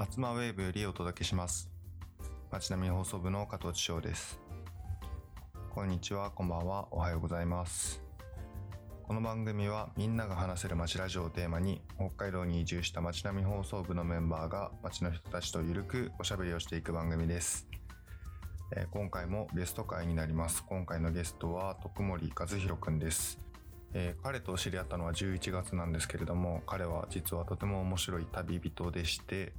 アツマウェーブよりお届けします。町並み放送部の加藤千翔です。こんにちはこんばんはおはようございます。この番組はみんなが話せる街ラジオをテーマに北海道に移住した町並み放送部のメンバーが街の人たちとゆるくおしゃべりをしていく番組です。えー今回もゲスト会になります。今回のゲストは徳森和弘くんです。えー彼と知り合ったのは11月なんですけれども彼は実はとても面白い旅人でして、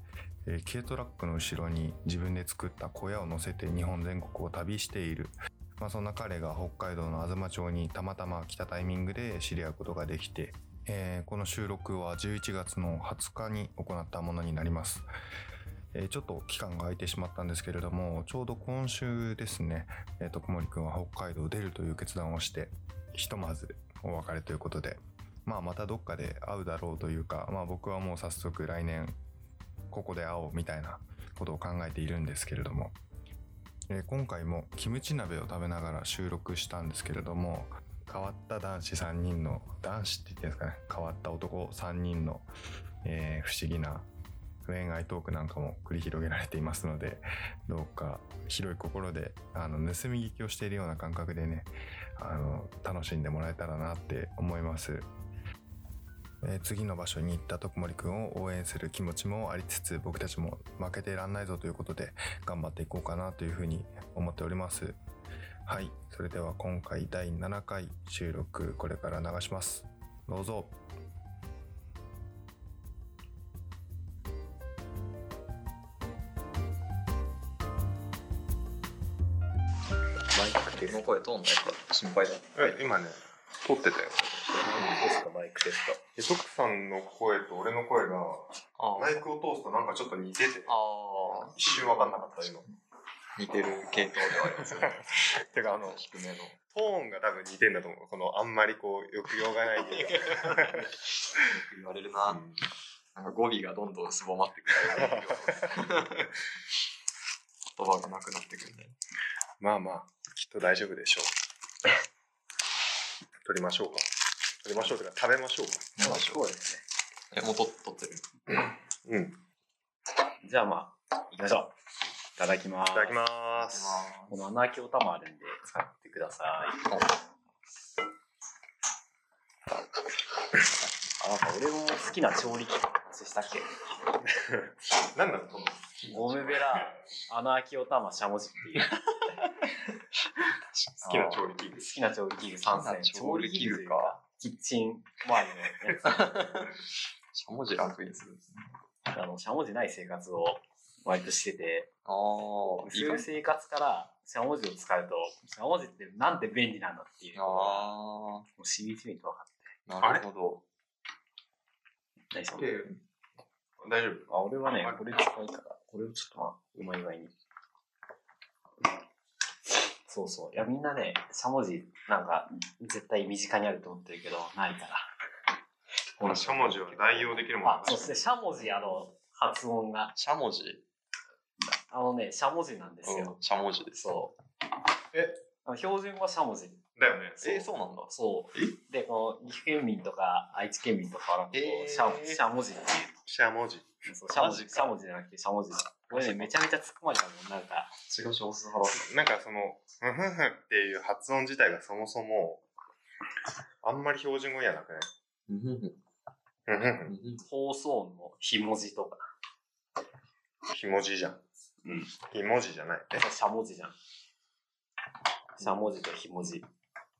えー軽トラックの後ろに自分で作った小屋を乗せて日本全国を旅している、まあ、そんな彼が北海道の東町にたまたま来たタイミングで知り合うことができて、えーこの収録は11月の20日に行ったものになります。えちょっと期間が空いてしまったんですけれどもちょうど今週ですね、えー、徳森くんは北海道を出るという決断をしてひとまずお別れということで、まあ、またどっかで会うだろうというか、まあ、僕はもう早速来年ここで会おうみたいなことを考えているんですけれども、えー今回もキムチ鍋を食べながら収録したんですけれども変わった男子3人の男子って言ってんですかね。変わった男3人の、えー不思議な恋愛トークなんかも繰り広げられていますので どうか広い心であの盗み聞きをしているような感覚でねあの楽しんでもらえたらなって思います、え次の場所に行った徳森くんを応援する気持ちもありつつ僕たちも負けてらんないぞということで頑張っていこうかなというふうに思っております。はい。それでは今回第7回収録これから流します。どうぞ。の声通んないか心配だ。今ね撮ってたよテスト、マイクテスト。徳さんの声と俺の声があマイクを通すとなんかちょっと似ててあー、一瞬わかんなかった今似てる系統ではありますね。てかあの低めの。トーンが多分似てんだと思うこのあんまりこう抑揚がないというか言われるな。なんか語尾がどんどんすぼまってくる。言葉がなくなってくるね。まあまあきっと大丈夫でしょう 撮りましょうか撮りましょうというか食べましょうかそうですね。え、もうと撮ってる。うんじゃあまあ、行きましょう。いただきます。いただきますこの穴あきお玉あるんで、使ってください。あ、なんか俺も好きな調理器話したっけ？何なのこのゴムベラ、穴あきお玉しゃもじっていう。好きな調理器具好きな調理器具参戦。調理器具か。キッチン周りのやつ。しゃもじランクインするんですね。あの、しゃもじない生活を割としてて、ああ、そういう生活からしゃもじを使うと、しゃもじってなんて便利なんだっていうのが、もあうしみじみと分かって。あ、なるほど。何そので大丈夫あ、俺はね、これ使うから、これをちょっとまあ、うまい具合に。そうそう。いや、みんなね、しゃもじ、なんか、絶対身近にあると思ってるけど、ないから。このしゃもじは代用できるものあ、そして、しゃもじ、あの、発音が、しゃもじ？あのね、しゃもじなんですよ。うん、しゃもじです。そう。え？あの標準はしゃもじ。だよねそうえー、そうなんだ。そう。で、この、岐阜県民とか、愛知県民とかは、こうえーしゃ、しゃもじってしゃもじしゃもじ、しゃもじじゃなくて、しゃもじ。これね、めちゃめちゃ突っ込まれたもん、なんか。違う少数派なんかそのふふふっていう発音自体がそもそもあんまり標準語やなくない？放送音のひもじとか。ひもじじゃん。うん。ひもじじゃない。えしゃもじじゃん。しゃもじとひもじ。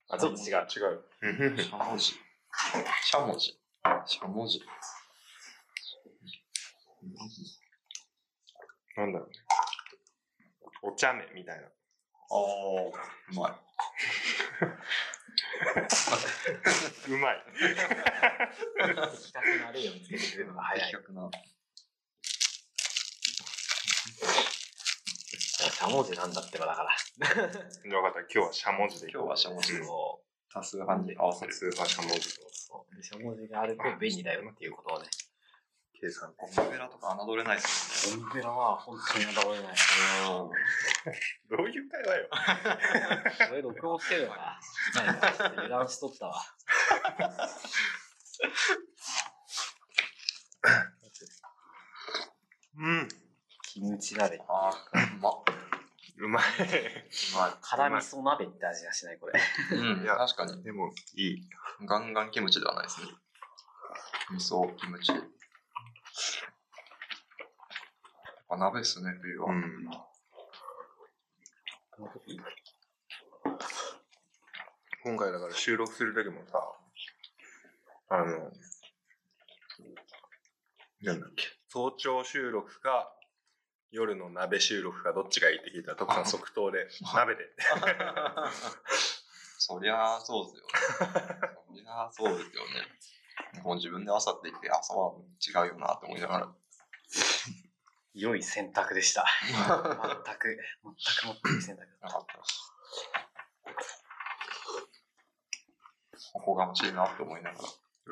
あ、ちょっと違う。違う。しゃもじ。しゃもじ。しゃもじ。なんだろうね。お茶目みたいな。ああ、うまい。うまい。的確な例を見つけてくれるのが早い。しゃもじなんだってばだから。分かった。今日はしゃもじで。今日はしゃもじうんそ多数派に合わせる。普通はしゃもじう。そう。で、しゃもじがあると便利だよっていうことをね。計算。ゴムベラとか侮れないですゴンベラは本当に侮れない。よね。どういう会話よ。それ録音してるのか。な油断しとったわ。うん。キムチ鍋。あー、うまっ。うまい。うま辛味噌鍋って味がしない、これ。い。うん、いや確かに。でも、いい。ガンガンキムチではないですね。味噌、キムチ。やっぱ鍋っすね、冬は。うん。今回だから収録する時もさ、あの、なんだっけ、早朝収録か、夜の鍋収録かどっちがいいって聞いたら、徳さん即答で、鍋で。そりゃあそうですよね。そりゃあそうですよね。もう自分で朝って言って朝は違うよなって思いながら。良い選択でした。全く、全くもっていい選択だなかった。おこがましいなって思いながら。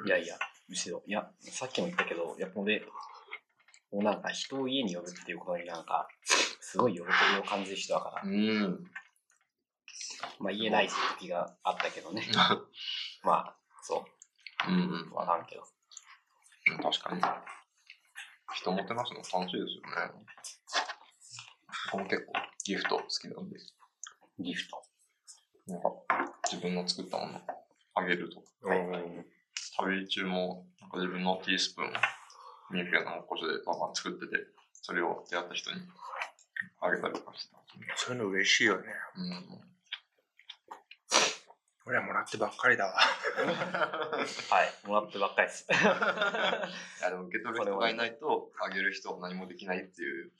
いやいや、むしろ、いや、さっきも言ったけど、やっぱ俺、もうなんか人を家に呼ぶっていうことになんか、すごい喜びを感じる人だから、うん。まあ言えない時があったけどね。まあ、そうんうんう、。わからんけど。うん確かに。人もてなすの楽しいですよね。僕も結構ギフト好きなんで、ギフト。なんか自分の作ったものあげるとか。はいはい旅中もなんか自分のティースプーンをミュンケンのおこしでバンバン作ってて、それを出会った人にあげたりとかしてた。そういうの嬉しいよね。うん。俺はもらってばっかりだわ。はい、もらってばっかりです。いやでも受け取る人がいないと、あげる人は何もできないっていう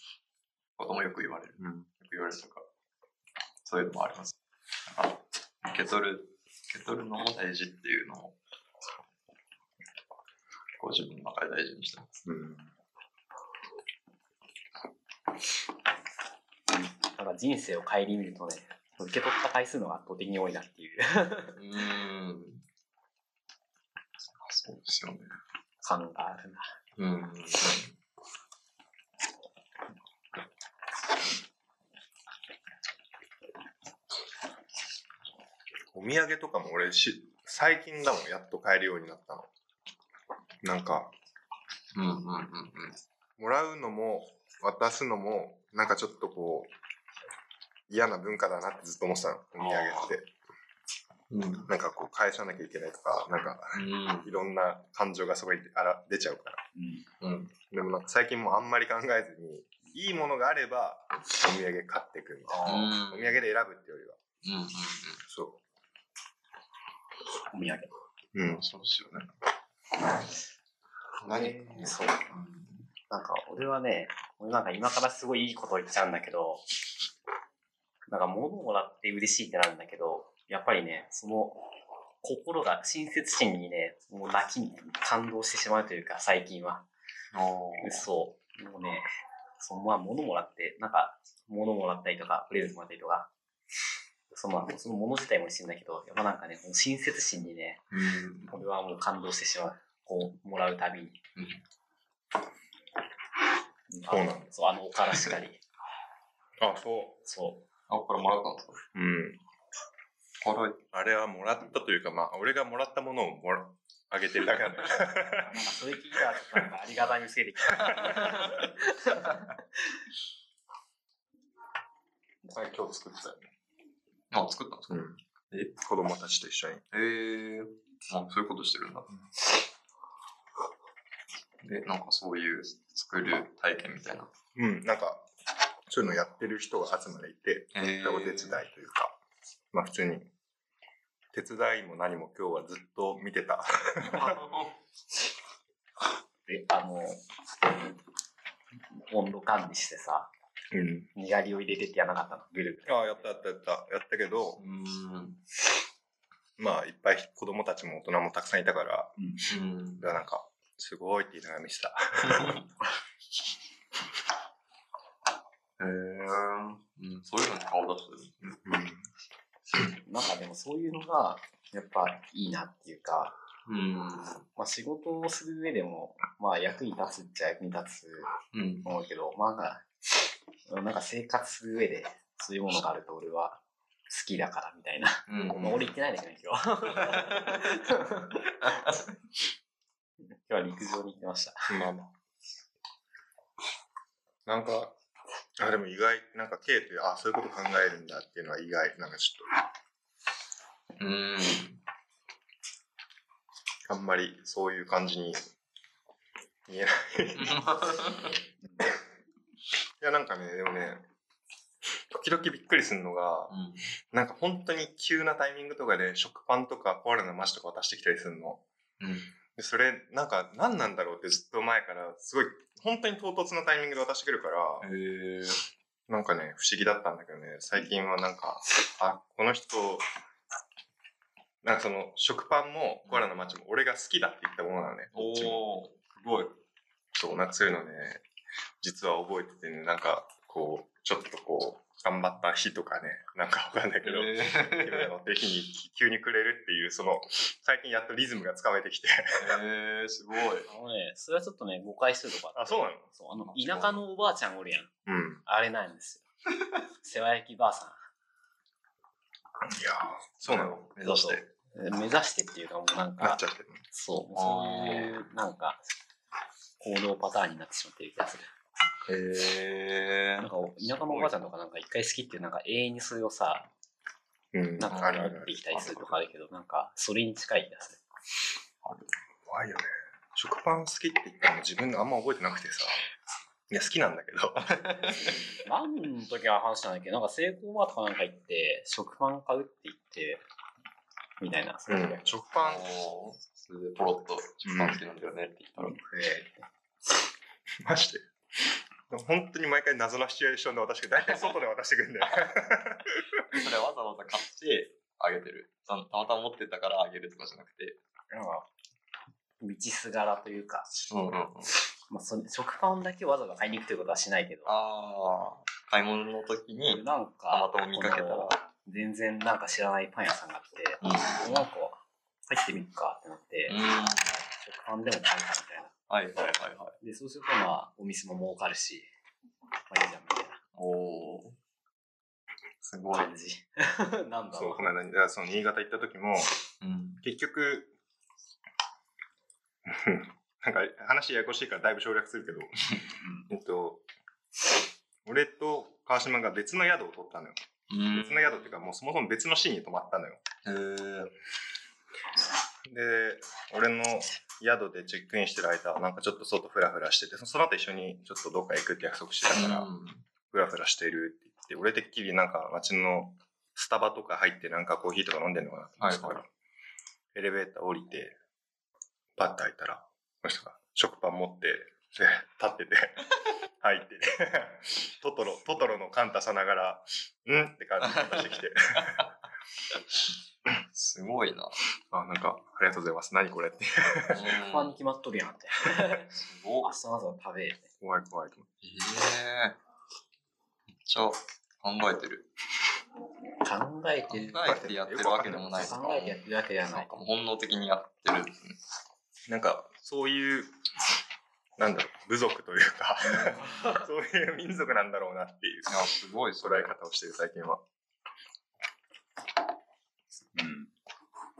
こともよく言われる。うん。よく言われるとか、そういうのもあります。受け取る、受け取るのも大事っていうのも、結構自分の中で大事にしてます。うん。なんか人生を顧みるとね、受け取った回数のが圧倒的に多いなっていううーん。そうですよね。感があるな。うん。お土産とかも俺し、最近だもん、やっと買えるようになったの。なんか、うんうんうんうん。もらうのも、渡すのも、なんかちょっとこう、嫌な文化だなってずっと思ってたの、お土産って。うん。なんかこう、返さなきゃいけないとか、なんか、うん。いろんな感情がそこにあら出ちゃうから。うん。うん。でもなんか最近もうあんまり考えずに、いいものがあれば、お土産買っていくみたいな。お土産で選ぶってよりは。うんうんそお土産。う。うんうん。。そうですよね。何そう。なんか俺はね、俺なんか今からすごいいいこと言っちゃうんだけど、なんか物もらって嬉しいってなるんだけど、やっぱりね、その心が親切心にね、もう泣きに感動してしまうというか、最近は。おそう。もうね、そのまあ物もらって、なんか物もらったりとか、プレゼントもらったりとか、そのその物自体もしてんだけど、やっぱなんかね、この親切心にね、うん。俺はもう感動してしまう。こう、もらうたびに。うんそうなんだそう、あのおからしかり。あ、そそあ、これもらったんですか？う。うん。あれはもらったというか、まあ、俺がもらったものをもらあげてるだけなんだよ。う。なんかそれ聞いたら、なんかありがたみつけてきた。これ今日作ったよね。あ、作ったんですか？うん。え子供たちと一緒に。へえあ、そういうことしてるんだ。で、なんかそういう作る体験みたいな。うん、なんか、そういうのやってる人が集までいて、へお手伝いというか、まあ普通に、手伝いも何も今日はずっと見てた。で、あの、温度管理してさ、うん。にがりを入れてってやらなかったの、ぐるぐる。ああ、やったやったやった。やったけど、うん。まあいっぱい子供たちも大人もたくさんいたから、うん。だからなんか、すごいって言いながら見せた。へえうん、そういうのに顔出してる。うん。なんかでもそういうのが、やっぱいいなっていうか、うん。まあ仕事をする上でも、まあ役に立つっちゃ役に立つうん。と思うけど、まあなんか、なんか生活する上で、そういうものがあると俺は好きだからみたいな。うん。ま あ俺言ってないんだけどね、今日。今日は陸上に行ってました。まあまあ。なんか、あ、でも意外、なんか K って、あ、そういうこと考えるんだっていうのは意外、なんかちょっうーん。と、あんまりそういう感じに見えない。いや、なんかね、でもね、時々びっくりするのが、うん。なんか本当に急なタイミングとかで食パンとかコアラのマシとか渡してきたりするの。うん。でそれ、なんか何なんだろうってずっと前から、すごい、本当に唐突なタイミングで渡してくるから、へえ。なんかね、不思議だったんだけどね、最近はなんか、あ、この人、なんかその、食パンもコアラのマッチも俺が好きだって言ったものなのね。おー、すごい。そう、なそういうのね、実は覚えててね、なんか、こう、ちょっとこう、頑張った日とかね、なんかわかんないけど、へ気分が乗ってる日に急にくれるっていう、その、最近やっとリズムがつかめてきて。えー、すごい。あのね、それはちょっとね、誤解するとこあそうなの？そう、あの、田舎のおばあちゃんおるやん。うん。あれなんですよ。世話焼きばあさいやーそうなの？目指して。ん。目指してっていうか、もうなんかなっち、ゃってる。そうそういう、なんか、行動パターンになってしまってる気がする。へえなんか、田舎のおばあちゃんとかなんか一回好きっていう、なんか永遠にそれをさ、うん。なんかあるあるある持ってき。たりするとかあるけど、なんか、それに近い気がする。怖いよね。食パン好きって言ったの自分あんま覚えてなくてさ。いや、好きなんだけど。何の時は話したんだけど、なんかセイコーバーとかなんか行って、食パン買うって言って、みたいな。そうれん。食パン、それでポロッと、食パン好きなんだよねって言ったら。マジで？本当に毎回謎なシチュエーションで私が大体外で渡してくるんだよ。それわざわざ買ってあげてる。たたまたま持ってたからあげるとかじゃなくて。なんか、道すがらというか、うんうんうん。まあ、そ食パンだけわざわざ買いに行くということはしないけど、ああ、買い物の時に、なんたまか、たま見かけたら全然なんか知らないパン屋さんがあって、うん。なんか、入ってみるかってなって、うん。食パンでも買うかみたいな。はいはいはいはい。で、そうするとまあ、お店も儲かるし、まあいいじゃんみたいなおー。すごい。感じ。なんだそう、ろこの間、だからその新潟行った時も、うん。結局、なんか話ややこしいからだいぶ省略するけど、えっと、俺と川島が別の宿を取ったのよ。うん別の宿っていうか、もうそもそも別の市に泊まったのよ。へー。で、俺の宿でチェックインしてる間、なんかちょっと外フラフラしてて、そその後一緒にちょっとどっか行くって約束してたから、フラフラしてるって言って、俺てっきりなんか街のスタバとか入ってなんかコーヒーとか飲んでんのかなと思ってたから、はいエレベーター降りて、パッと開いたら、この人が食パン持って、で、立ってて、入ってて、トトロ、トトロのカンタさながら、んって感じで渡してきて、すごいな。あ、なんか、ありがとうございます。何これって。食パンに決まっとるやんって。すごい。明食べ。怖い怖い。ええめっちゃ考えてる。考えてる。考えてやってるわけでもないですか考えてやってるわけじゃなないん。かもう本能的にやってる。なんか、そういう、なんだろう、部族というか、そういう民族なんだろうなっていうすごい、そ捉えれ。方をしてる最近は。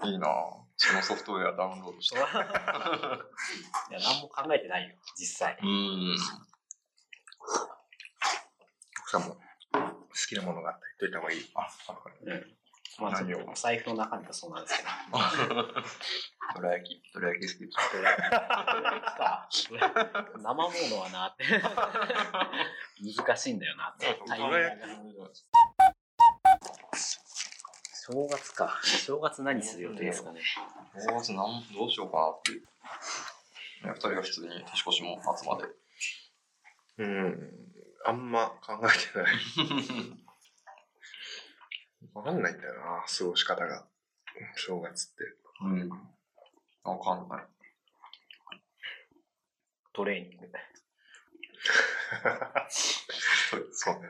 いいなぁそのソフトウェアダウンロードして。いや、何も考えてないよ、実際。うん。奥さんも好きなものがあったら言っといた方がいい？あ、あるかうん。まあ、お財布の中身がそうなんですけど。ら。どら焼き、どら焼き好きです。どれか。生ものはなって。難しいんだよなって。タイミングが正月か。正月何する予定ですかね。どうしなんどうしようかなっていう。ね二人が普通に年越しも夏まで。うん。あんま考えてない。わかんないんだよな、過ごし方が。正月って。うん。わかんない。トレーニング。そうね。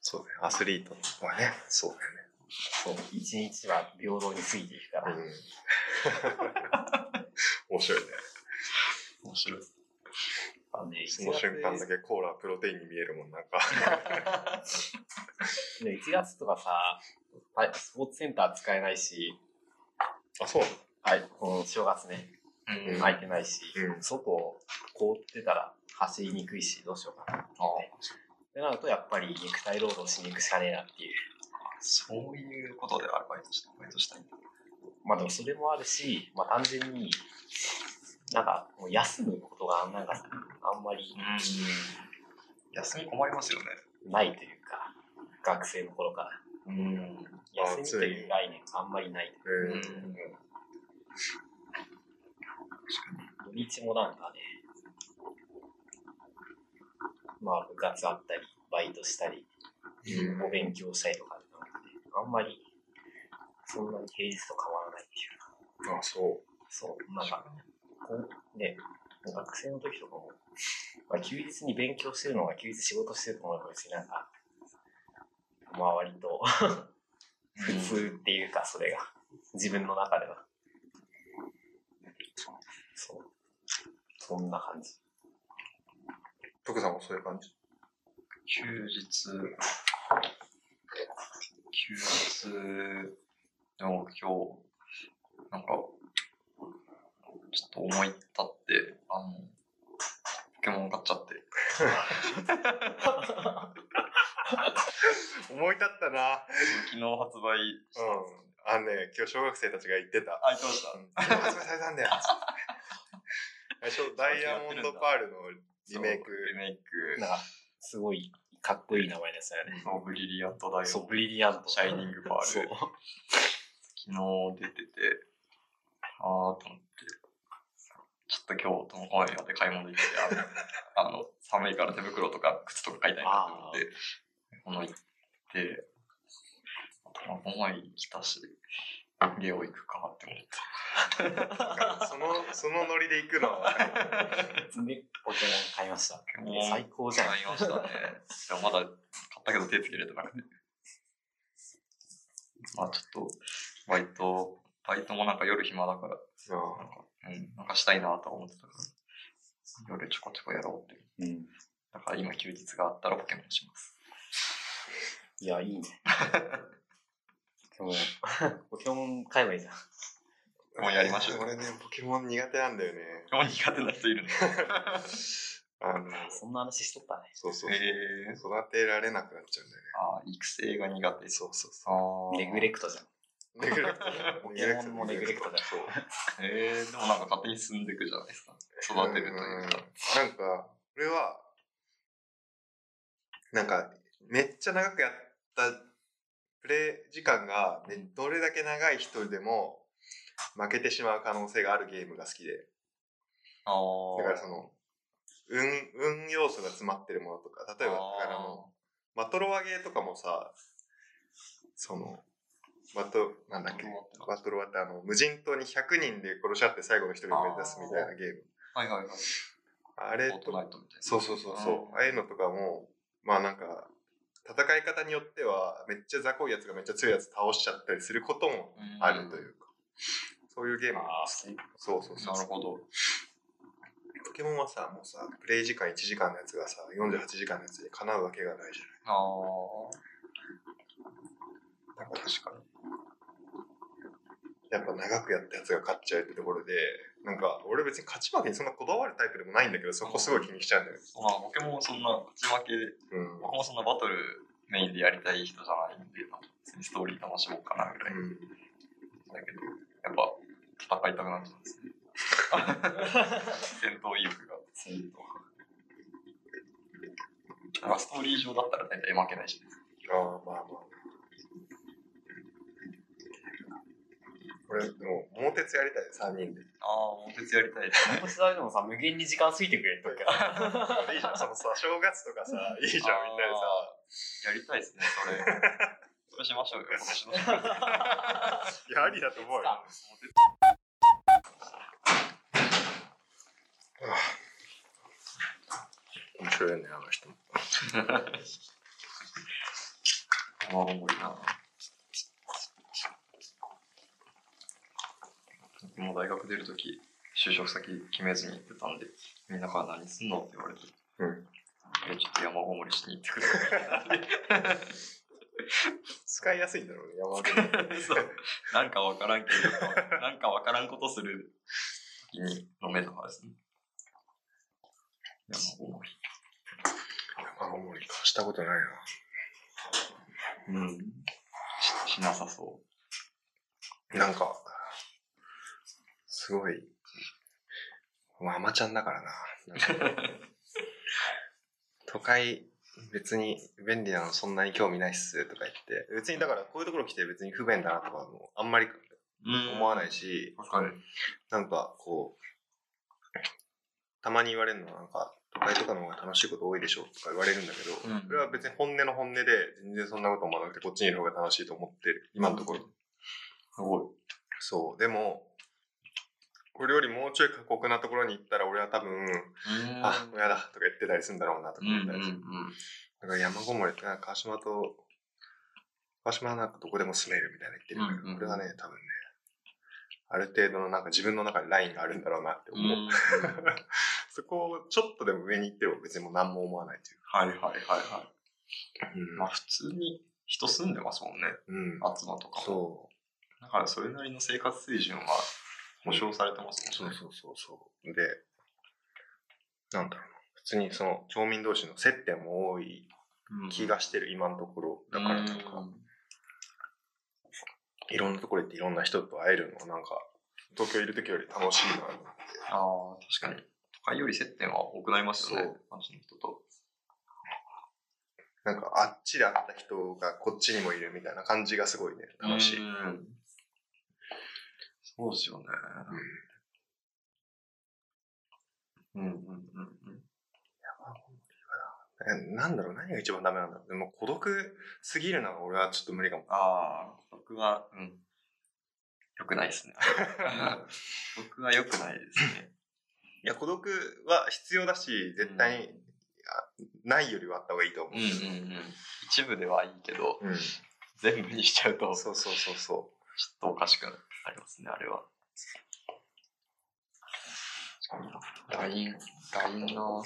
そうね。アスリートはね、そうだよね。そう。一日は平等に過ぎていくから。うん。面白いね。面白い。あのね、その瞬間だけコーラプロテインに見えるもん、なんか。で1月とかさ、はいスポーツセンター使えないし、あ、そうなはい、この正月ね、うん空いてないし、うん外凍ってたら走りにくいし、どうしようかな。あってなると、やっぱり肉体労働しに行くしかねえなっていう。そういうことでアルバイトした、バイトしたい。まあでもそれもあるし、まあ単純に、なんかもう休むことがなんかあんまりうん。休み困りますよね。ないというか、学生の頃から。うん。休みという概念があんまりない。うん。土日もなんかね、まあ部活あったり、バイトしたり、うんお勉強したりとかかね、あんまりそんなに平日と変わらないっていうか。あ、そう。そう、なんか、こう、ね、学生の時とかも、まあ、休日に勉強してるのが休日仕事してると思えば別になんか、まあ割と 普通っていうか、それが。自分の中では。そう。そんな感じ。徳さんもそういう感じ？休日、休日、でも今日、なんか、ちょっと思い立って、あの、ポケモン買っちゃって。思い立ったな。昨日発売したんですよね。あのね、今日小学生たちが言ってた。あ、言ってました。発売されたんだよ。ダイヤモンドパールのリメイク。リメイク。すごいかっこいい名前ですよね。そうブリリアントダイヤそう、ブリリアント。シャイニングパールそう。昨日出てて、あーと思って、ちょっと今日、トモコマまで買い物行って、あの、あの寒いから手袋とか靴とか買いたいなと思って、この行って、トモコマ来たし、ゲオ行くかって思って。その、そのノリで行くのは分かる。で、ポケモン買いました。最高じゃん。買いましたね。でもまだ買ったけど手つけれてなくて。まあちょっと、バイト、バイトもなんか夜暇だから、なんか、うん、なんかしたいなとは思ってたから、夜ちょこちょこやろうって。うん。だから今休日があったらポケモンします。いや、いいね。ポケモン、ポケモン買えばいいじゃん。ポケモンやりましょう。ポ俺ね、ポケモン苦手なんだよね。ケモン苦手な人いるの あの、そんな話しとったね。そうそう。へえ育てられなくなっちゃうんだよね。あー育成が苦手。そうそうそあネグレクトじゃん。う。ネグレクト。ポケモンもネグレクトだそう。へえでもなんか勝手に進んでいくじゃないですか。育てるというか。なんか、俺は、なんか、めっちゃ長くやったプレイ時間が、ね、どれだけ長い人でも負けてしまう可能性があるゲームが好きで。だからその、運、運要素が詰まってるものとか、例えば、だからあの、マトロワゲーとかもさ、その、バト、なんだっけ、バトロワってあの、無人島に100人で殺し合って最後の一人を目指すみたいなゲーム。はいはいはい。あれと。そうそうそうそう。うんああいうのとかも、まあなんか、戦い方によっては、めっちゃ雑魚いやつがめっちゃ強いやつ倒しちゃったりすることもあるというか、そういうゲームがああ、好き。そうそうそうなるほど。ポケモンはさ、もうさ、プレイ時間1時間のやつがさ、48時間のやつにかなうわけがないじゃああ。ない。確かに。やっぱ長くやったやつが勝っちゃうってところで、なんか、俺別に勝ち負けにそんなこだわるタイプでもないんだけど、そこすごい気にしちゃうんだよまあ、ポケモンそんな勝ち負けで、うん。僕もそんなバトルメインでやりたい人じゃないんで、別にストーリー楽しもうかなぐらい。うん。だけど、やっぱ戦いたくなっちゃうんですね。戦闘意欲が。戦闘。ストーリー上だったら大体負けないし、ああ、まあまあ。俺、でも、桃鉄やりたい、3人で。ああ、もう鉄やりたいですね。こちらでもさ、無限に時間ついてくれるときは。いいじゃん、そのさ、正月とかさ、いいじゃん、みんなでさ。やりたいですね、それ。それしましょうよ、今年の。いや、ありだと思うよ。面白いよね、あの人 も。卵盛りな。僕も大学出るとき、就職先決めずに行ってたんで、みんなから何すんの？って言われて、うん。え、ちょっと山ごもりしに行ってくる。使いやすいんだろうね、山で。そう。なんかわからんけど、なんかわからんことする時に飲めたからですね。山ごもり。山ごもりか。したことないうん。ししなさそな。なんか、すごい、まあ、アマちゃんだからな。な都会、別に便利なのそんなに興味ないっすとか言って、別にだからこういうところ来て別に不便だなとかもあんまりう。思わないし。なんかこう、たまに言われるのはなんか、都会とかの方が楽しいこと多いでしょとか言われるんだけど、うんそれは別に本音の本音で全然そんなこと思わなくてこっちにいる方が楽しいと思ってる。今のところ。すごい。そう。でも、これよりもうちょい過酷なところに行ったら俺は多分、あ、もうやだとか言ってたりするんだろうなとかうんうんう思ったりする。ん。だから山ごもりって川島と、川島はなんかどこでも住めるみたいな言ってるけど、うんうん俺はね、多分ね、ある程度のなんか自分の中でラインがあるんだろうなって思う。そこをちょっとでも上に行っても別にもう何も思わないというはいはいはいはい。か。うん。まあ普通に人住んでますもんね。うん。アツマとかも。そだからそれなりの生活水準は保証されてますう。もんね。そうそうそうそう。で、なんだろうな。普通にその町民同士の接点も多いうん気がしてる今のところ。だからなんか、いろんなところ行っていろんな人と会えるのはなんか、東京いる時より楽しいなって。ああ、確かに。都会より接点は多くなりますよねそう。街の人と。なんかあっちで会った人がこっちにもいるみたいな感じがすごいね、楽しい。うんそうですよね。うんうんうんうん。えなんだろう、何が一番ダメなんだろう。でも孤独すぎるのは俺はちょっと無理かも。ああ、僕は、うん。良くないですね。僕は良くないですね。いや、孤独は必要だし、絶対に、あないよりはあった方がいいと思う。うんうんうん。一部ではいいけど、うん全部にしちゃうと、ちょそうそうそうそっとおかしくなりますね、あれは。LINE、LINE な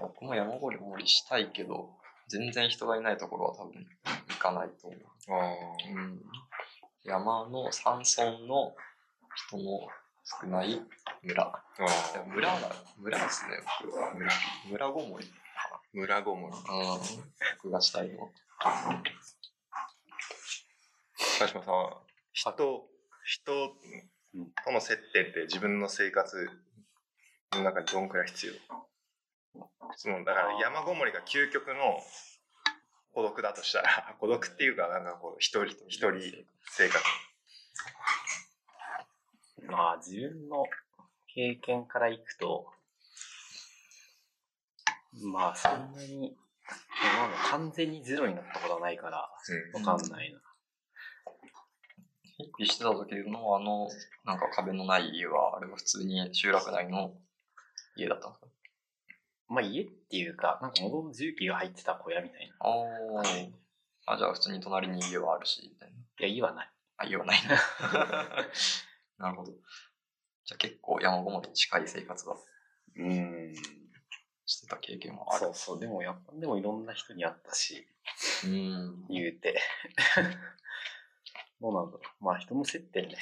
僕も山ごもりしたいけど、全然人がいないところは多分行かないと思う。う。あうん、山の山村の人の少ない村。村が、村ですね、僕は。村。村ごもり。村ごもり。うん。僕がしたいの。川島さんは、人、人との接点って自分の生活の中にどんくらい必要その、だから山ごもりが究極の孤独だとしたら、孤独っていうか、なんかこう、一人、一人生活。まあ、自分の経験からいくと、まあ、そんなに、まあ完全にゼロになったことはないから、うんわかんないな。ヒッピーしてた時のあの、なんか壁のない家は、あれは普通に集落内の家だったんですか？まあ、家っていうか、なんか物の重機が入ってた小屋みたいな。あーあ、じゃあ普通に隣に家はあるし、みたいな。いや、家はない。あ、家はないな。なるほど。じゃあ結構山ごもりに近い生活だうん。してた経験もある。そうそう。でも、やっぱ、でもいろんな人に会ったし、うん。言うて。どうなんだろう。まあ、人の接点ね。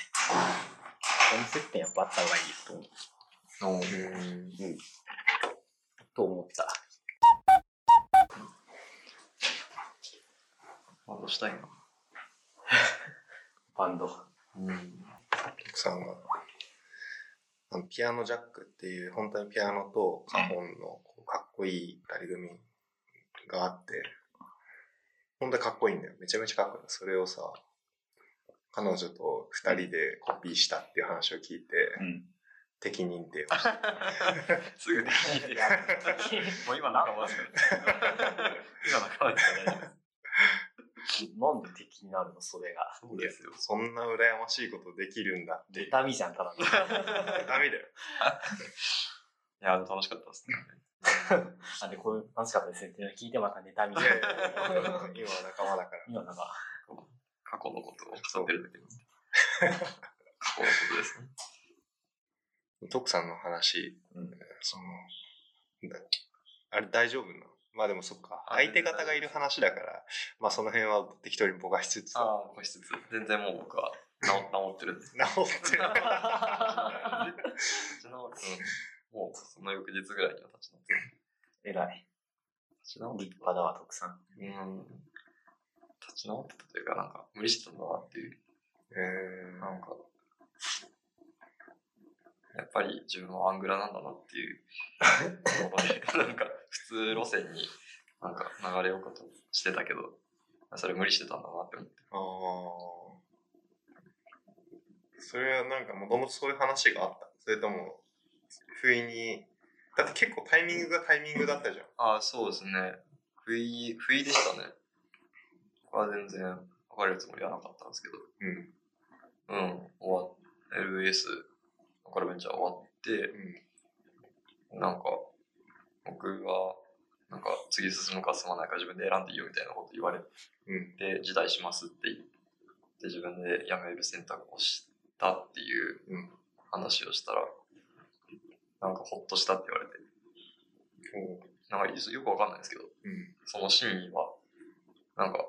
人の接点やっぱあった方がいいと思う。おうんうん。と思った。あ、どうしたいな。バンド。うん。奥さんが、あのピアノジャックっていう、本当にピアノとカホンのこうかっこいい二人組があって、本当にかっこいいんだよ。めちゃめちゃかっこいい。それをさ、彼女と二人でコピーしたっていう話を聞いて、うん。敵認定をした。すぐできて。もう今仲間ですから。今仲間ですから大丈夫です。なんで敵になるの？それが。そうですよ。そんな羨ましいことできるんだって。痛みじゃん、ただの。ダメだよ。いや、楽しかったですね。なんで、こういう楽しかったですねっていうのを聞いてまた妬みいやいや今は仲間だから。今なんか、過去のことを語ってるだけなんで。過去のことですね。徳さんの話、うんその、だあれ大丈夫なの？まあでもそっか。あ相手方がいる話だから、まあその辺は適当にぼかしつつ、ああ、個室。全然もう僕は治治ってるんで。治ってる。立ち直る。うん。もうその翌日ぐらいには立ち直ってる。偉い。ち直って立派だわ、徳さん。うん。立ち直ってたというか、なんか、無理してたんだなっていう。えなんか、やっぱり自分はアングラなんだなっていうので、なんか、普通路線になんか流れようかとしてたけど、それ無理してたんだなって思って。ああ。それはなんかもともとそういう話があったそれとも、不意に、だって結構タイミングがタイミングだったじゃん。ああ、そうですね。不意、不意でしたね。これは全然別れるつもりはなかったんですけど。うん。うん、終わっ LS、カルベンチャー終わって、なんか、僕が、なんか、次進むか進まないか自分で選んでいいよみたいなこと言われうん。て、辞退しますって言って、自分で辞める選択をしたっていううん話をしたら、なんかほっとしたって言われて、なんかよくわかんないんですけど、うん。その真意は、なんか、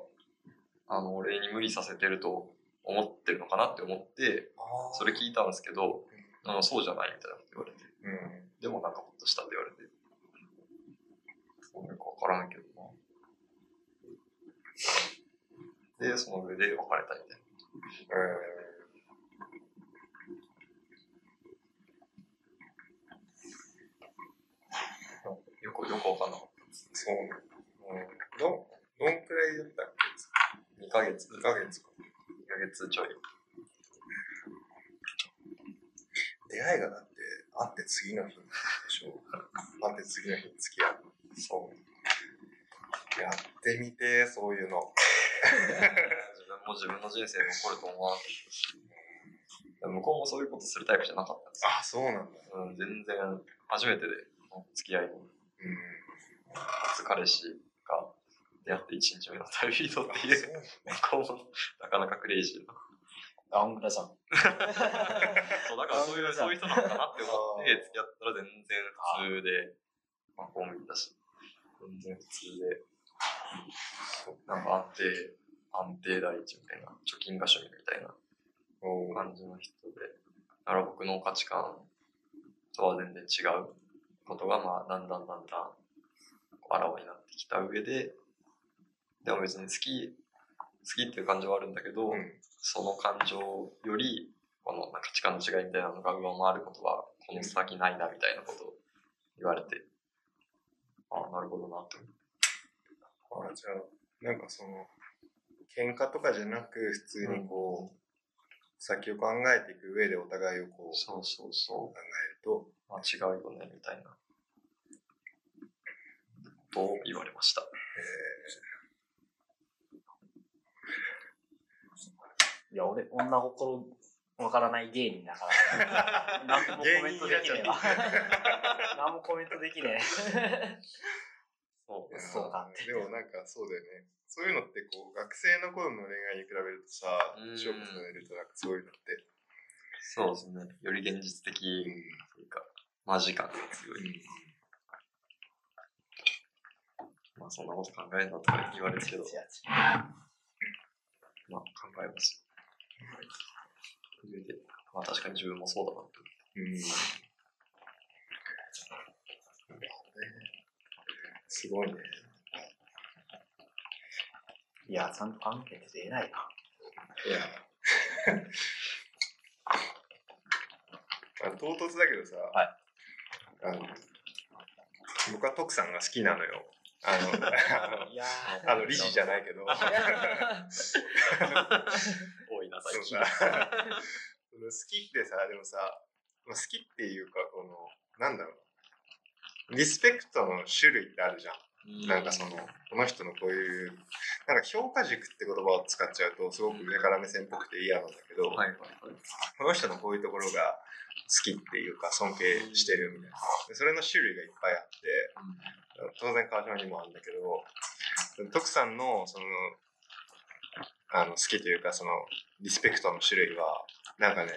あの、俺に無理させてると思ってるのかなって思って、あそれ聞いたんですけど、あのそうじゃないみたいなこと言われて、うん。でもなんかほっとしたって言われて、そうなんかわからんけどな。で、その上で別れたみたいな。えよく、よくわかんなかっー、そうね。うん。ど、どんくらいだったった。2ヶ月、け ?2 ヶ月か。2ヶ月ちょい。出会いがだって、会って次の日でしょ会って次の日に付き合う。そう。やってみて、そういうの。自分も自分の人生残ると思わなかったし、向こうもそういうことするタイプじゃなかったんですよ。あ、そうなんだ。うん、全然初めてで付き合いのうん。初彼氏が出会って1日目の旅人っていうこうもなかなかクレイジーな。アングラじゃん。そう、だからそういう、あそういう人なのかなって思って付き合ったら全然普通で、まあ公務員だし、全然普通で、なんか安定、安定第一みたいな、貯金が趣味みたいな感じの人で、だから僕の価値観とは全然違うことが、まあ、だんだんだんだんあらわになってきた上で、でも別に好き、好きっていう感情はあるんだけど、うん。その感情より、この価値観の違いみたいなのが上回ることは、この先ないなみたいなことを言われて、ああ、なるほどなって思って。あじゃあ、なんかその、喧嘩とかじゃなく、普通にこう、先を考えていく上でお互いをこう、そうそうそ考えると、う。まあ違うよね、みたいな。と言われました。いや、俺、女心わからない芸人だから、何もコメントできねえわ。何もコメントできねえ。そうえーそうかでもなんかそうだよね。そういうのってこう、学生の頃の恋愛に比べるとさうん、ショックされるとなんかそういうのって、そうですね。より現実的というか、マジ感が強い。まあそんなこと考えんなとか言われるけど、まあ考えます。まあ確かに自分もそうだなって。うん。うん。すごいね。いや、ちゃんと考えてて偉いな。いや。あ唐突だけどさ、はいあの僕は徳さんが好きなのよ。あの、あの理事じゃないけど。多いな、最近。好きってさ、でもさ、まあ好きっていうか、この、なんだろう。リスペクトの種類ってあるじゃん。なんかその、この人のこういう、なんか評価軸って言葉を使っちゃうと、すごく上から目線っぽくて嫌なんだけど。この人のこういうところが好きっていうか、尊敬してるみたいな。でそれの種類がいっぱいあって、当然川島にもあるんだけど、徳さんのその、あの好きというか、そのリスペクトの種類は、なんかね、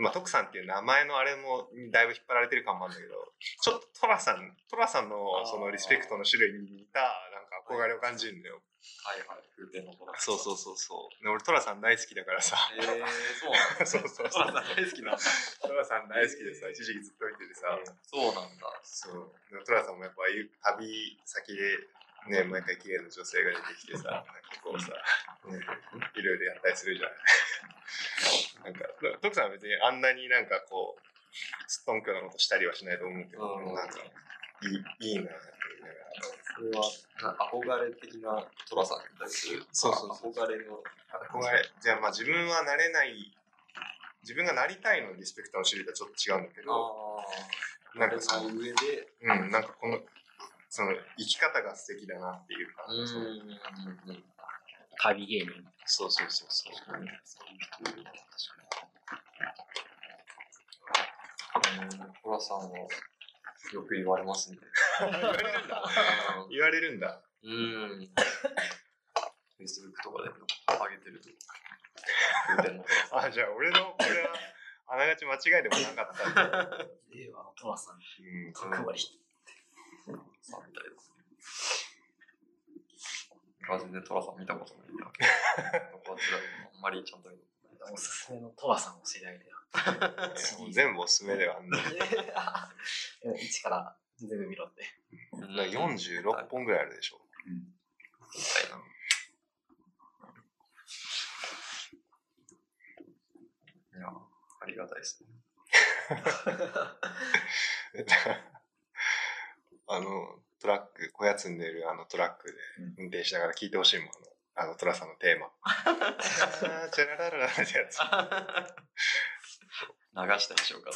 まあ、徳さんっていう名前のあれもだいぶ引っ張られてる感もあるんだけど、ちょっとトラさん、トラさんのそのリスペクトの種類に似た、なんか憧れを感じるんだよ。はいはい、風天のトラそうそうそうそう。で俺トラさん大好きだからさ。えー、そうなんだ。そうそうトラさん大好きなんだ。トラさん大好きでさ、一時期ずっと見ててさ。そうなんだ。そう。でもトラさんもやっぱ旅先で、ね、毎回綺麗な女性が出てきてさ、なんかこうさ、ね、いろいろやったりするじゃない。なんか、徳さんは別にあんなになんかこう、すっとんきょなことしたりはしないと思うけど、うんなんか、いい、いいなれは、な憧れ的なトラさんに対する、そうそうそ憧れの、憧れ、じゃあまあ自分はなれない、自分がなりたいのリスペクトの種類とはちょっと違うんだけど、なんかその、上で、うん、なんかこの、その生き方が素敵だなっていうか、うん、そううん、旅芸人。そうそうそうそう。確かに。うん、トラさんは、よく言われますね。言われるんだ。言われるんだ。うん。Facebook とかで上げてると。あ、じゃあ俺のこれはあながち間違いでもなかった。令和のトラさん、うん、角張り。さんみたいですね。あ全然トラさん見たことないんだ。こちらあんまりちゃんと見たおすすめのトラさんを教えてあげてよ。全部おすすめではあんの。一から全部見ろって。ことな46本ぐらいあるでしょ。みたいな。いや、ありがたいですね。あの、トラック、小屋積んでるあのトラックで運転しながら聞いてほしいもん、あの、あのトラさんのテーマ。あーチャララララってやつ。流したでしょうか。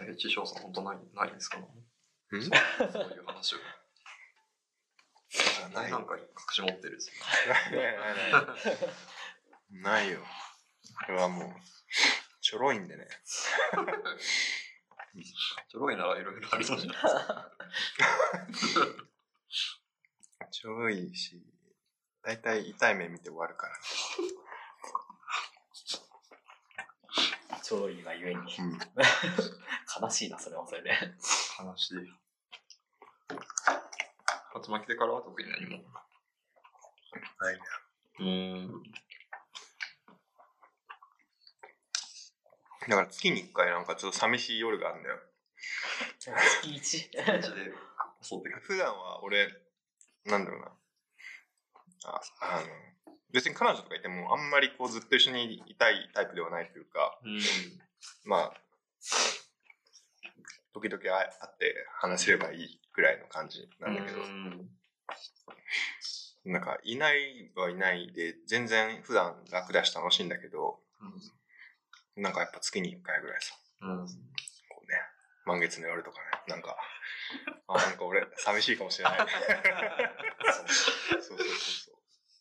え、地匠さん、本当ない、ないんですかんそうそういう話を。ないなんか隠し持ってるんですよ。ないよ。これはもう、ちょろいんでね。ちょろいならいろいろありそうじゃないですか。ちょろいし、だいたい痛い目見て終わるから。ちょろいがゆえに。うん。悲しいな、それはそれで。悲しい。竜巻でからは特に何も。ないね。うん。だから月に一回なんかちょっと寂しい夜があるんだよ。月一。感じで襲ってくる。普段は俺、なんだろうな。ああの、別に彼女とかいてもあんまりこうずっと一緒にいたいタイプではないというか、うん。まあ、時々会って話せればいいぐらいの感じなんだけど、うんなんかいないはいないで全然普段楽だし楽しいんだけど、なんかやっぱ月に一回ぐらいさ、うん。こうね、満月の夜とかね、なんか、あ、なんか俺 寂しいかもしれない。そうそうそうそ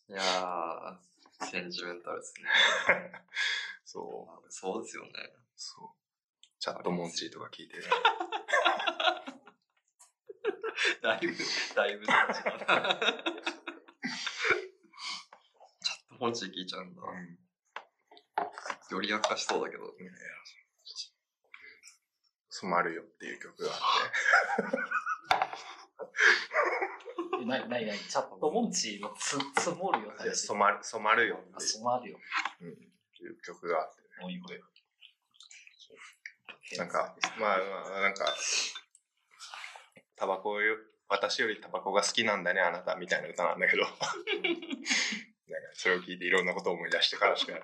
う。いやー、センチメンタルですね。そう。そうですよね。そう。チャットモンチーとか聞いて、ね、だいぶ、だいぶセンチだな。ちょっと本チ聞いちゃうんだ。より悪化しそうだけど。染まるよっていう曲があっえないないない。チャットモンチーのつ、積もるよ。いや染まる、染まるよ、っていう染まるよ。うんっていう曲があって、おいおい。なんか、まあ、まあ、なんか、タバコよ、私よりタバコが好きなんだね、あなた、みたいな歌なんだけど。なんかそれを聞いていろんなことを思い出して悲しくなる。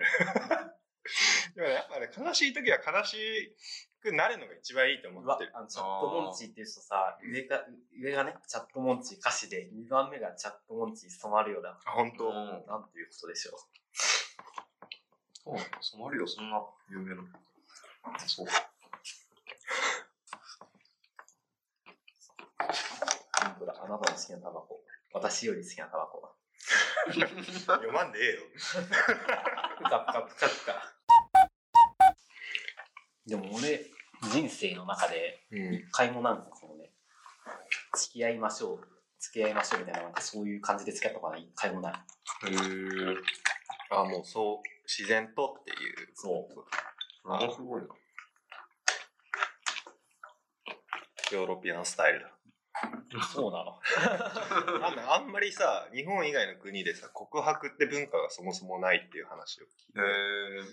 でもね、やっぱね、悲しい時は悲しくなるのが一番いいと思うわってる。あのチャットモンチーっていう人さ、上が、上がね、チャットモンチー歌詞で、2番目がチャットモンチー染まるようだ。あ本当、うんなんていうことでしょう。そう染まるよ、そんな有名な。そう。本当だ、あなたの好きなタバコ。私より好きなタバコ。読まんでええよ。ぷかぷかぷかぷか。でも俺、人生の中で、うん。一回もなんかこのね、付き合いましょう付き合いましょうみたいな、なんかそういう感じで付き合ったことは一回もない。へーあ、もうそう、自然とっていう。そう。あ、すごいな。ヨーロピアンスタイルだ。そうなの。あんまりさ、日本以外の国でさ、告白って文化がそもそもないっていう話を聞いへえ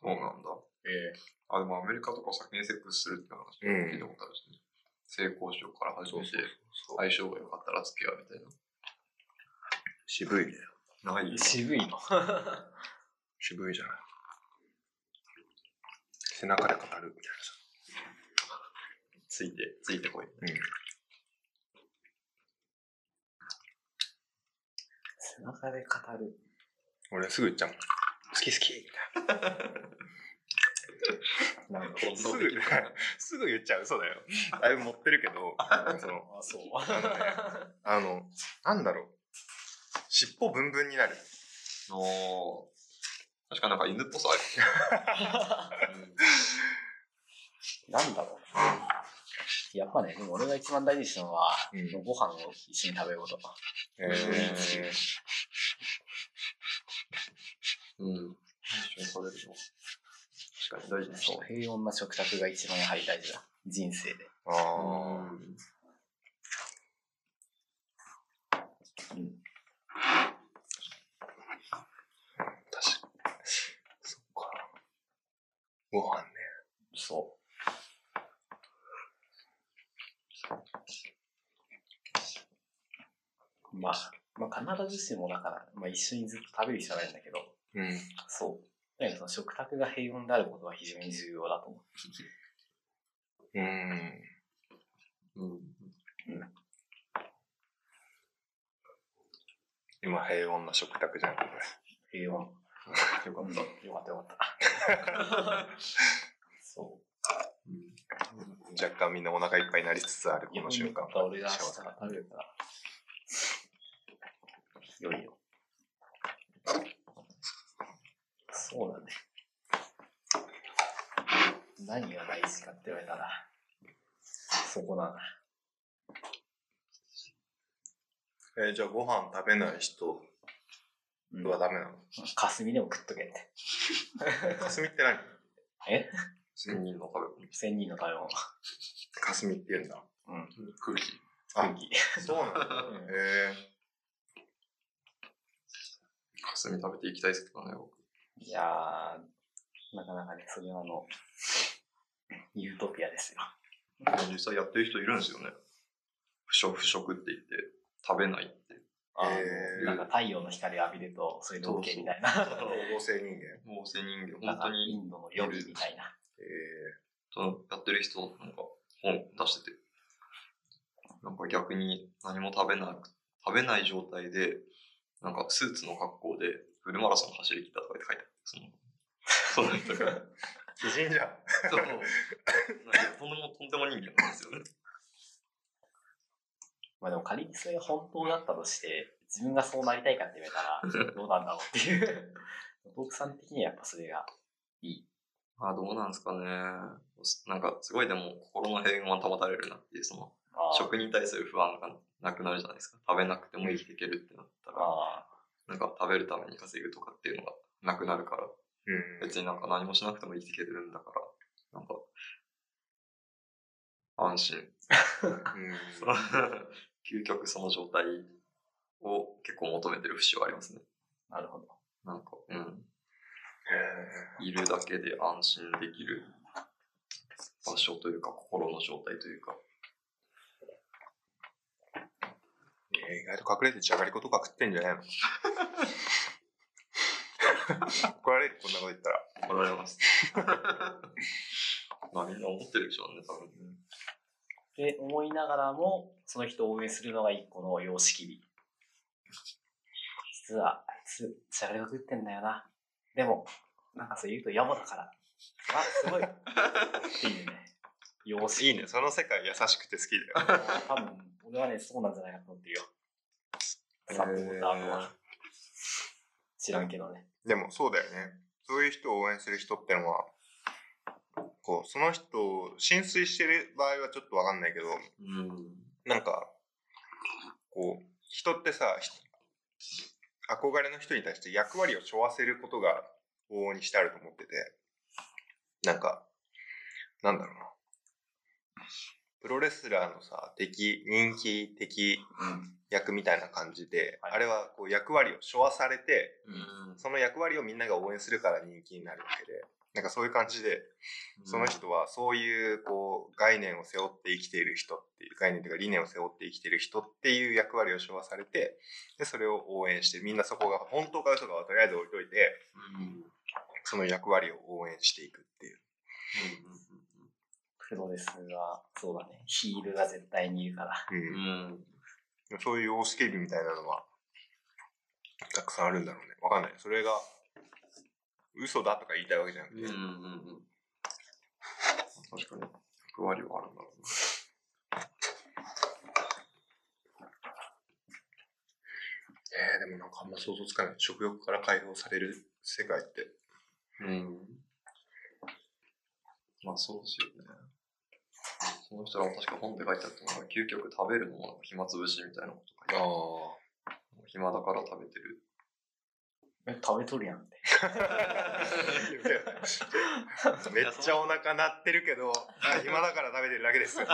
そうなんだ。ええあ、でもアメリカとか先にセックスするって話うん聞いたことあるしね。性交渉から始めて、そう相性が良かったら付き合うみたい渋いね。な。ないよ。渋いの。渋いじゃない。背中で語るみたいついて、ついてこい。なさ。背中で語る。うん。俺すぐ言っちゃうもん。好き好きみたいな るほどな。すぐ、すぐ言っちゃう。そうだよ。だいぶ持ってるけど、その、あ、そう。あの、なんだろう。尻尾ブンブンになる。おー確かになんか犬っぽさある。なんだろう。やっぱね、でも俺が一番大事にしたのは、うんご飯を一緒に食べること。えー、うん。一緒に食べるの。確かに大事そう、平穏な食卓が一番やはり大事だ。人生で。あた。あ。うん。確かに。そっか。ご飯ね。そう。まあ、まあ必ずしもだから、まあ一緒にずっと食べる必要はないんだけど、うん。そう。なんかその食卓が平穏であることは非常に重要だと思う。うん。うん。今平穏な食卓じゃん、こ平穏。よかうんった。よかったよかった。それ。若干みんなお腹いっぱいになりつつあるう。この瞬間俺が食べるから。良いよ。そうだね。何が大事かって言われたら、そこだな。えーじゃあご飯食べない人うんはダメなの？霞でも食っとけって。霞って何？え？千人の食べ物。千人の食べ物。霞って言うんだ。うん。空気。あ空気。そうなんだ。う んへ霞食べていきたいですけどね、僕。いやー、なかなかね、それはあの、ユートピアですよ。実際やってる人いるんですよね。不食、不食って言って、食べないって。あのへーなんか太陽の光を浴びると、それで OK みたいな。ー 合成人間。もう性人間、本当に、インドのヨギみたいな。えそのやってる人、なんか本出してて、なんか逆に何も食べなく、食べない状態で、なんかスーツの格好でフルマラソン走り切ったとかって書いてあって、その、その人が。ー、美人じゃん。そう。なんかとんでも、とんでも人間なんですよね。まあでも仮にそれが本当だったとして、自分がそうなりたいかって言われたら、どうなんだろうっていう。僕さん的にはやっぱそれがいい。あどうなんですかね。なんかすごいでも心の平穏は保たれるなっていう、その、食に対する不安がなくなるじゃないですか。食べなくても生きていけるってなったら、あなんか食べるために稼ぐとかっていうのがなくなるから、うん。別になんか何もしなくても生きていけるんだから、なんか、安心。うん 究極その状態を結構求めてる節はありますね。あ、なるほど。なんか、うん。へいるだけで安心できる場所というか、心の状態というか。ー意外と隠れてじゃがりことか食ってんじゃないの？怒られるこんなこと言ったら。怒られます。まあみんな思ってるでしょうね、多分。って思いながらも、その人を応援するのが一個の様式美。実は、あいつ、しゃがりが食ってんだよな。でも、なんかそう言うと野暮だから。あ、すごい。っていうね。様式いいね。その世界優しくて好きだよ。多分、俺はね、そうなんじゃないかと思ってるよ。サポーターとは。知らんけどね。でもそうだよね。そういう人を応援する人ってのは、こう、その人を浸水してる場合はちょっとわかんないけど、うん。なんか、ここう、人ってさ、ひ憧れの人に対して役割を背負わせることが往々にしてあると思ってて、なんか、なんだろうな。プロレスラーのさ、敵、人気的うん。役みたいな感じで、はい。あれはこう役割を背負わされて、うん。その役割をみんなが応援するから人気になるわけで、なんかそういう感じで、その人はそういうこう概念を背負って生きている人っていう概念というか理念を背負って生きている人っていう役割を背負わされてでそれを応援してみんなそこが本当か嘘かはとりあえず置いといてうんその役割を応援していくっていう。プロレスは、そうだね。ヒールが絶対にいるから。ううん。んん、そういう大スケールみたいなのはたくさんあるんだろうね。わかんない。それが嘘だとか言いたいわけじゃなくて、うんうんうん確かに役割はあるんだろうなえー、でもなんかあんま想像つかない。食欲から解放される世界って。うん。まあそうですよね。その人らも確か本で書いてあったのが、究極食べるのも暇つぶしみたいなこと書いてあある。暇だから食べてる。え食べとるやんって。めっちゃお腹鳴ってるけど、あ暇だから食べてるだけですって。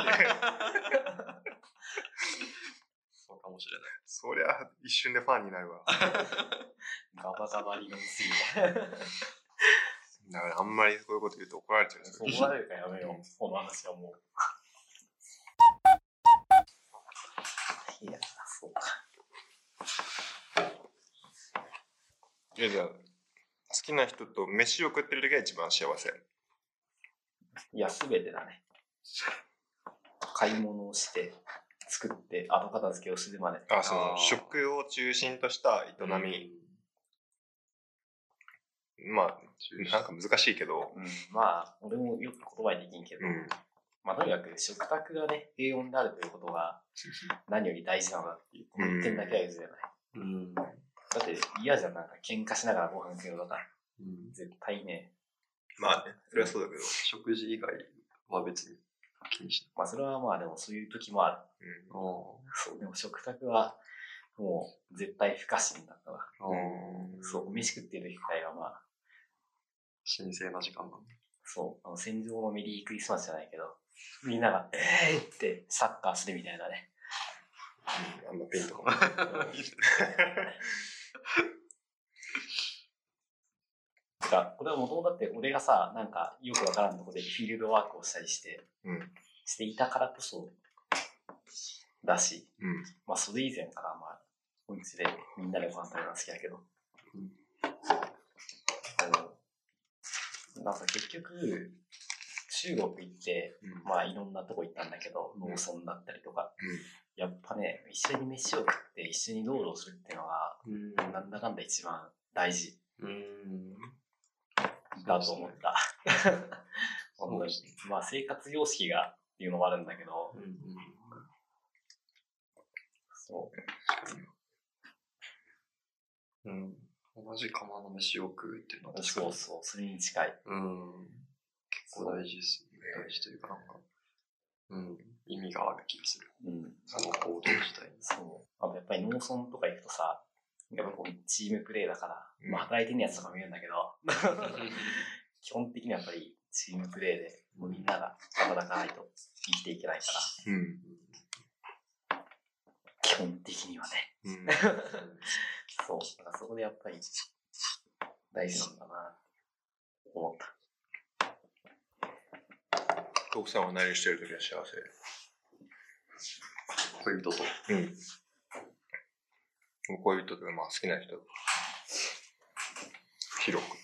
そうかもしれない。そりゃ一瞬でファンになるわ。ガバガバ理論すぎて。だからあんまりそういうこと言うと怒られちゃう。そう思われるからやめよう。この話はもう。いや、そうか。いやじゃあ、好きな人と飯を食ってる時が一番幸せ？いや、すべてだね。買い物をして、作って、後片付けをするまで。あ、そのあー食を中心とした営み。まあ、なんか難しいけど、うん、まあ、俺もよく言葉にできんけど、うん。まあ、とにかく食卓がね、平穏であるということが何より大事なのだっていう、この一点だけは譲れない。うん。だって嫌じゃん、なんか喧嘩しながらご飯食うのとか、うん絶対ね、まあね、それはそうだけど。食事以外は別に気にしまあそれはまあでもそういう時もある。うんない。そう、でも食卓はもう絶対不可侵だから。そう、飯食ってる機会はまあ、神聖な時間なんだ。そう、あの戦場のメリークリスマスじゃないけど、みんなが、えーってサッカーするみたいなね。あんまピンとこない。てか、これはもともとだって俺がさ、なんかよくわからんとこでフィールドワークをしたりして、うん。していたからこそ、だし、うん。まあそれ以前からまあ、こいつでみんなでご飯食べるのは好きだけど、あの、なんか結局、中国行って、うんまあいろんなとこ行ったんだけど、農村だったりとか、うんやっぱね、一緒に飯を食って一緒に道路をするっていうのが、うんなんだかんだ一番大事うん。だと思った。本当に。まあ生活様式がっていうのもあるんだけど、うんうん。そう。うん。同じ釜の飯を食うっていうのは確かに。そうそう、それに近い。うん。結構大事ですね。大事というかなんか、うん。意味がある気がする。うん。その行動自体に。そう。あとやっぱり農村とか行くとさ、やっぱこうチームプレーだから、うんまあ働いてるやつとか見るんだけど、基本的にはやっぱりチームプレーで、もうみんなが働かないと生きていけないから、うん。基本的にはね。うん。そう。だからそこでやっぱり大事なんだな、って思った。奥さんは何してる時が幸せ？恋人と。うん。恋人とか、まあ好きな人。広く。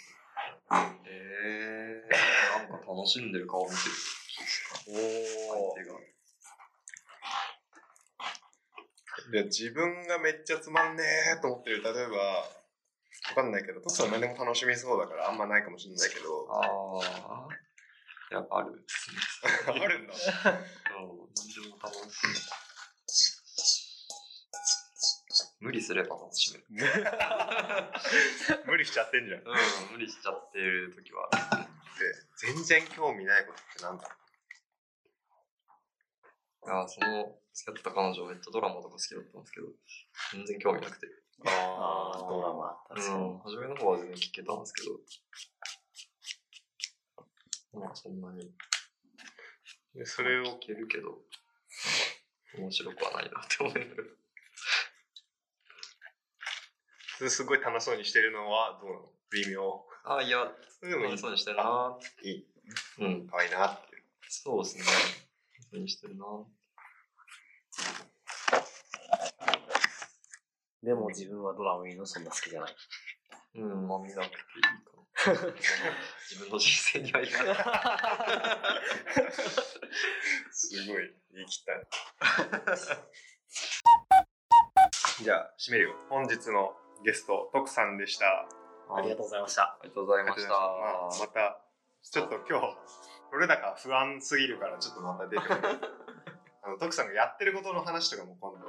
えー、なんか楽しんでる顔見てる。お相手が。で自分がめっちゃつまんねえと思ってる、例えば、わかんないけど、トツは何でも楽しみそうだからあんまないかもしれないけど、ああ。やっぱあるですね。あるんだ。うん。何でも楽しい。無理すれば楽しめる。無理しちゃってんじゃん。で、うん、無理しちゃってる時はある。全然興味ないことってなんだろや、その、付き合ってた彼女めっちゃドラマとか好きだったんですけど、全然興味なくて。ああ、ドラマ。確かに。うん、初めの方は全然聞けたんですけど、まあそんなにでそれを聞けるけど、面白くはないなって思いながら。すごい楽しそうにしてるのはどうなの？微妙。あ、いや、でもいい。楽しそうにしてるな。いい。うん、可愛いなっていう。そうですね。そうにしてるな。でも自分はドラマ見るのそんな好きじゃない。うん、まあ見なくていいかな。自分の人生にはいいかな。すごい言い切った。じゃあ、締めるよ。本日のゲスト、徳さんでした。ありがとうございました。ありがとうございました。まあ、また、ちょっと今日、俺らが不安すぎるから、ちょっとまた出てくる。あの、徳さんがやってることの話とかも今度、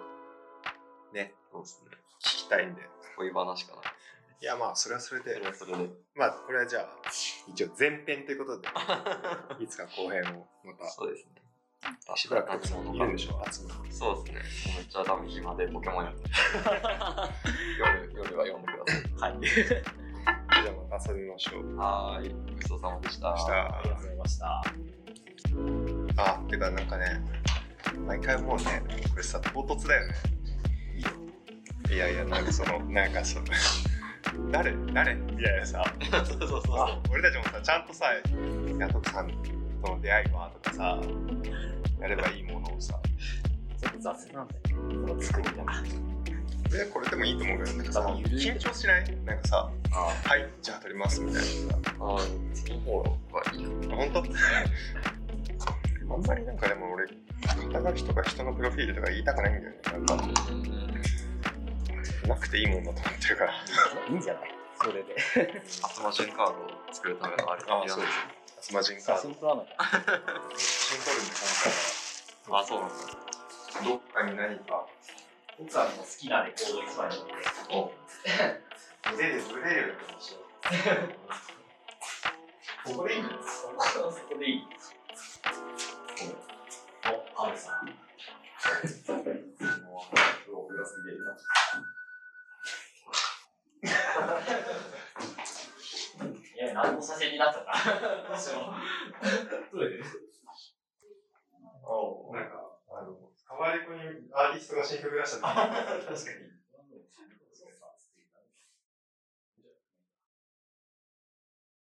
ね、そうですね。聞きたいんで。恋話かな。いや、まあ、それはそれでそれ、はそれで。まあ、これはじゃあ、一応前編ということで、いつか後編をまた、そうですね。しばらくでしょ、集まる。そうですね。めっちゃ多分暇でポケモンやってる。夜、夜は読んでください。はい。じゃあまた遊びましょう。はーい。ごちそうさまでした。したありがとうございました。あ、てかなんかね、毎回もうね、これさ、唐突だよね。いやいや、なんかその、なんかその、誰誰？みたいなさ、そうそうそうそう。あ俺たちもさ、ちゃんとさ、ヤトクさんとの出会いはとかさ、やればいいものをさ、ちょっと雑なんだよね。この作りが。え、これでもいいと思うけど、なんかさ、緊張しない？なんかさ、あはい、じゃあ撮りますみたいなさ。あー、次の方がいいかあ本当？あんまりなんかでも俺、肩書きとか人のプロフィールとか言いたくないんだよね。なんか、な。うん。なくていいもんだと思ってるから。いいんじゃない？それで。初マジンカードを作るためのあれ。あいらないスマジンカード。写真撮らなきゃ。写真撮るんで今あ、そうなんですね。回は。どっかに何か、奥さんの好きなレコード一枚持って。お腕でブレるようにしよここでいいんですそこでいい？お、アルさん。もう、僕がすげえな。いや、何の写真になったか。どうしよう。どれう。なんか、あの、タワレコにアーティストが新曲出した時確かに。